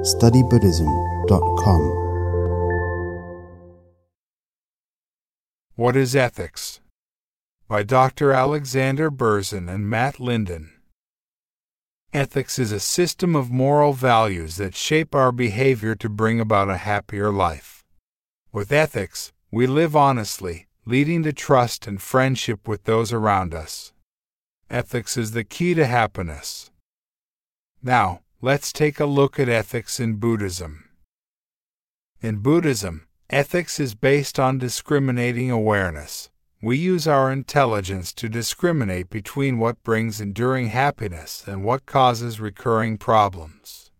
studybuddhism.com. What is Ethics? By Dr. Alexander Berzin and Matt Linden. Ethics is a system of moral values that shape our behavior to bring about a happier life. With ethics, we live honestly, leading to trust and friendship with those around us. Ethics is the key to happiness. Now, let's take a look at ethics in Buddhism. In Buddhism, ethics is based on discriminating awareness. We use our intelligence to discriminate between what brings enduring happiness and what causes recurring problems.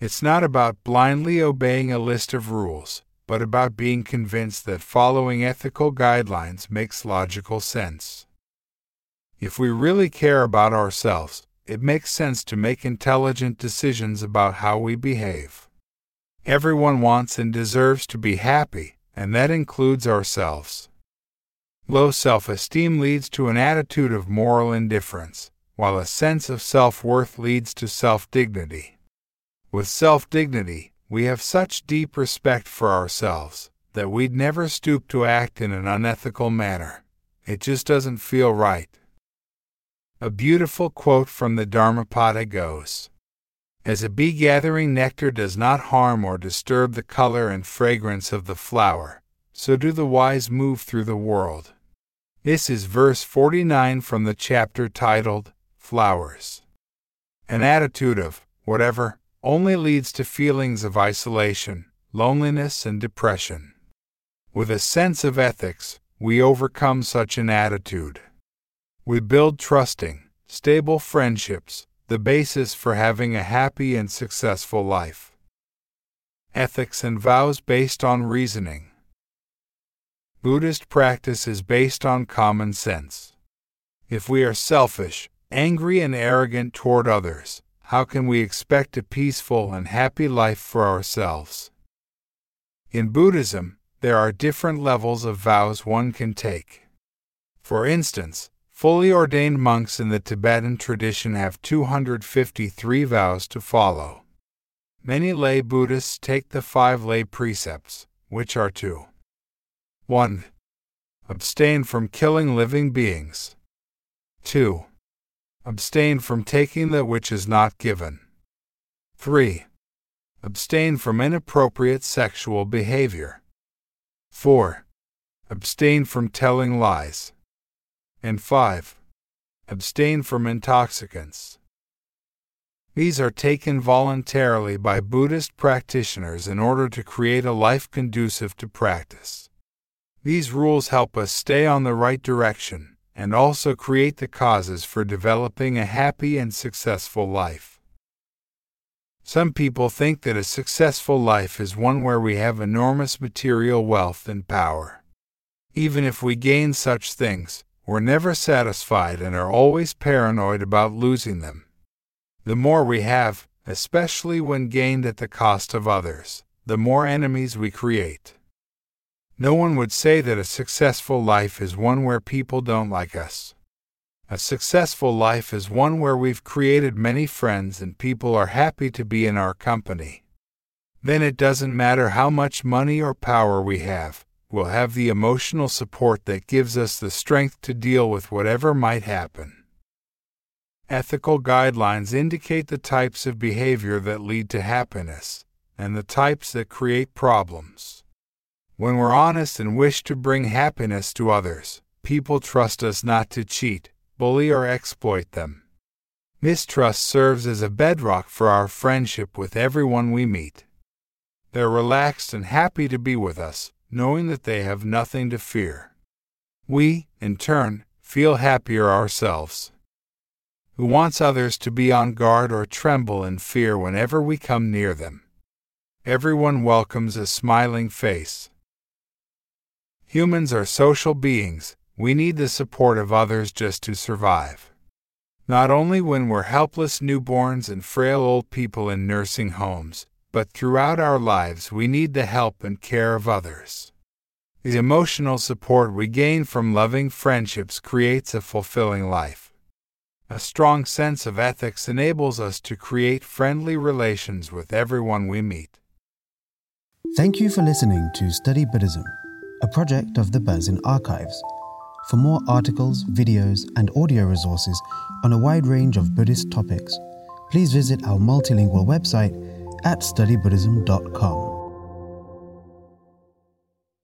It's not about blindly obeying a list of rules, but about being convinced that following ethical guidelines makes logical sense. If we really care about ourselves, it makes sense to make intelligent decisions about how we behave. Everyone wants and deserves to be happy, and that includes ourselves. Low self esteem leads to an attitude of moral indifference, while a sense of self worth leads to self dignity. With self dignity, we have such deep respect for ourselves that we'd never stoop to act in an unethical manner. It just doesn't feel right. A beautiful quote from the Dhammapada goes As a bee gathering nectar does not harm or disturb the color and fragrance of the flower, so do the wise move through the world. This is verse 49 from the chapter titled Flowers. An attitude of whatever only leads to feelings of isolation, loneliness, and depression. With a sense of ethics, we overcome such an attitude. We build trusting, stable friendships, the basis for having a happy and successful life. Ethics and vows based on reasoning. Buddhist practice is based on common sense. If we are selfish, angry, and arrogant toward others, how can we expect a peaceful and happy life for ourselves? In Buddhism, there are different levels of vows one can take. For instance, fully ordained monks in the Tibetan tradition have 253 vows to follow. Many lay Buddhists take the five lay precepts, which are to 1. Abstain from killing living beings. 2. Abstain from taking that which is not given. 3. Abstain from inappropriate sexual behavior. 4. Abstain from telling lies. And 5. Abstain from intoxicants. These are taken voluntarily by Buddhist practitioners in order to create a life conducive to practice. These rules help us stay on the right direction and also create the causes for developing a happy and successful life. Some people think that a successful life is one where we have enormous material wealth and power. Even if we gain such things, we're never satisfied and are always paranoid about losing them. The more we have, especially when gained at the cost of others, the more enemies we create. No one would say that a successful life is one where people don't like us. A successful life is one where we've created many friends and people are happy to be in our company. Then it doesn't matter how much money or power we have, we'll have the emotional support that gives us the strength to deal with whatever might happen. Ethical guidelines indicate the types of behavior that lead to happiness and the types that create problems. When we're honest and wish to bring happiness to others, people trust us not to cheat, bully, or exploit them. Mistrust serves as a bedrock for our friendship with everyone we meet. They're relaxed and happy to be with us, knowing that they have nothing to fear. We, in turn, feel happier ourselves. Who wants others to be on guard or tremble in fear whenever we come near them? Everyone welcomes a smiling face. Humans are social beings, we need the support of others just to survive. Not only when we're helpless newborns and frail old people in nursing homes, but throughout our lives we need the help and care of others. The emotional support we gain from loving friendships creates a fulfilling life. A strong sense of ethics enables us to create friendly relations with everyone we meet. Thank you for listening to Study Buddhism, a project of the Berzin Archives. For more articles, videos, and audio resources on a wide range of Buddhist topics, please visit our multilingual website at studybuddhism.com.